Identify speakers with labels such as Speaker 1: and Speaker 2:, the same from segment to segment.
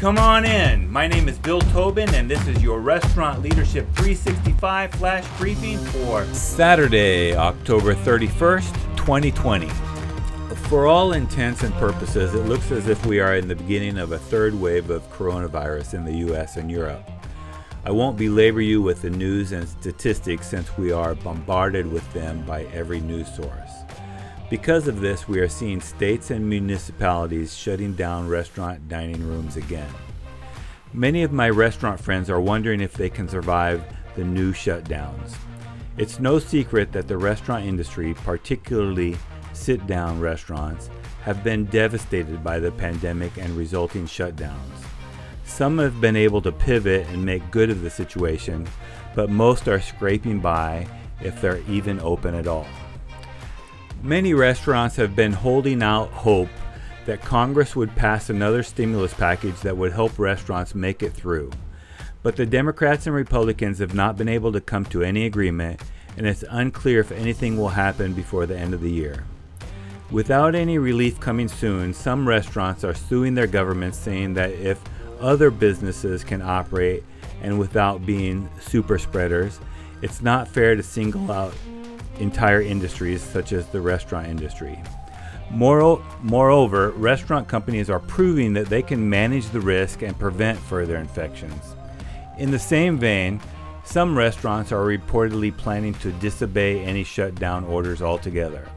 Speaker 1: Come on in. My name is Bill Tobin, and this is your Restaurant Leadership 365 flash briefing for Saturday, October 31st, 2020. For all intents and purposes, it looks as if we are in the beginning of a third wave of coronavirus in the US and Europe. I won't belabor you with the news and statistics since we are bombarded with them by every news source. Because of this, we are seeing states and municipalities shutting down restaurant dining rooms again. Many of my restaurant friends are wondering if they can survive the new shutdowns. It's no secret that the restaurant industry, particularly sit down restaurants, have been devastated by the pandemic and resulting shutdowns. Some have been able to pivot and make good of the situation, but most are scraping by if they're even open at all. Many restaurants have been holding out hope that Congress would pass another stimulus package that would help restaurants make it through. But the Democrats and Republicans have not been able to come to any agreement, and it's unclear if anything will happen before the end of the year. Without any relief coming soon, some restaurants are suing their governments saying that if other businesses can operate and without being super spreaders, it's not fair to single out entire industries such as the restaurant industry. Moreover, restaurant companies are proving that they can manage the risk and prevent further infections. In the same vein, some restaurants are reportedly planning to disobey any shutdown orders altogether.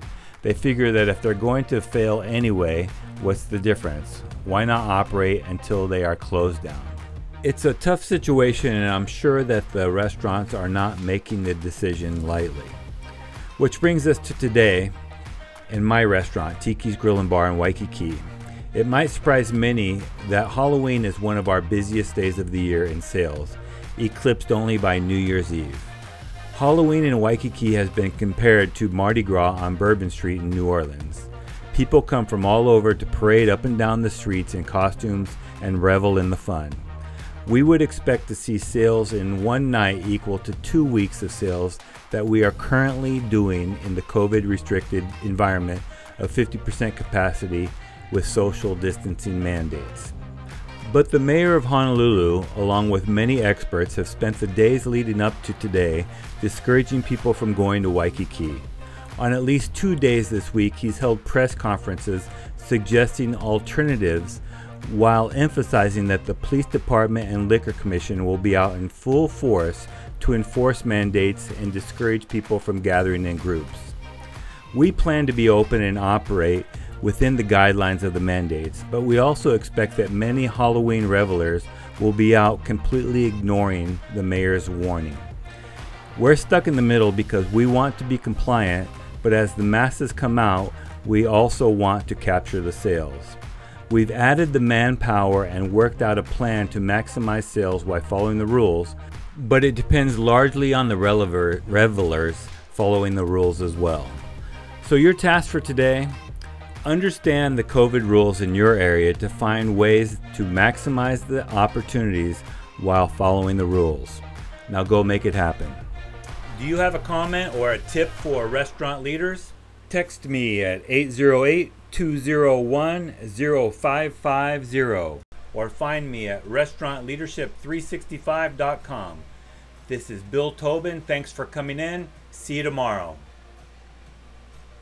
Speaker 1: They figure that if they're going to fail anyway, what's the difference? Why not operate until they are closed down? It's a tough situation, and I'm sure that the restaurants are not making the decision lightly. Which brings us to today in my restaurant, Tiki's Grill and Bar in Waikiki. It might surprise many that Halloween is one of our busiest days of the year in sales, eclipsed only by New Year's Eve. Halloween in Waikiki has been compared to Mardi Gras on Bourbon Street in New Orleans. People come from all over to parade up and down the streets in costumes and revel in the fun. We would expect to see sales in one night equal to two weeks of sales that we are currently doing in the COVID restricted environment of 50% capacity with social distancing mandates. But the mayor of Honolulu, along with many experts, have spent the days leading up to today discouraging people from going to Waikiki. On at least two days this week, he's held press conferences suggesting alternatives while emphasizing that the police department and liquor commission will be out in full force to enforce mandates and discourage people from gathering in groups. We plan to be open and operate within the guidelines of the mandates, but we also expect that many Halloween revelers will be out completely ignoring the mayor's warning. We're stuck in the middle because we want to be compliant, but as the masses come out, we also want to capture the sales. We've added the manpower and worked out a plan to maximize sales while following the rules, but it depends largely on the revelers following the rules as well. So, your task for today understand the COVID rules in your area to find ways to maximize the opportunities while following the rules. Now, go make it happen. Do you have a comment or a tip for restaurant leaders? Text me at 808 201 0550 or find me at restaurantleadership365.com. This is Bill Tobin. Thanks for coming in. See you tomorrow.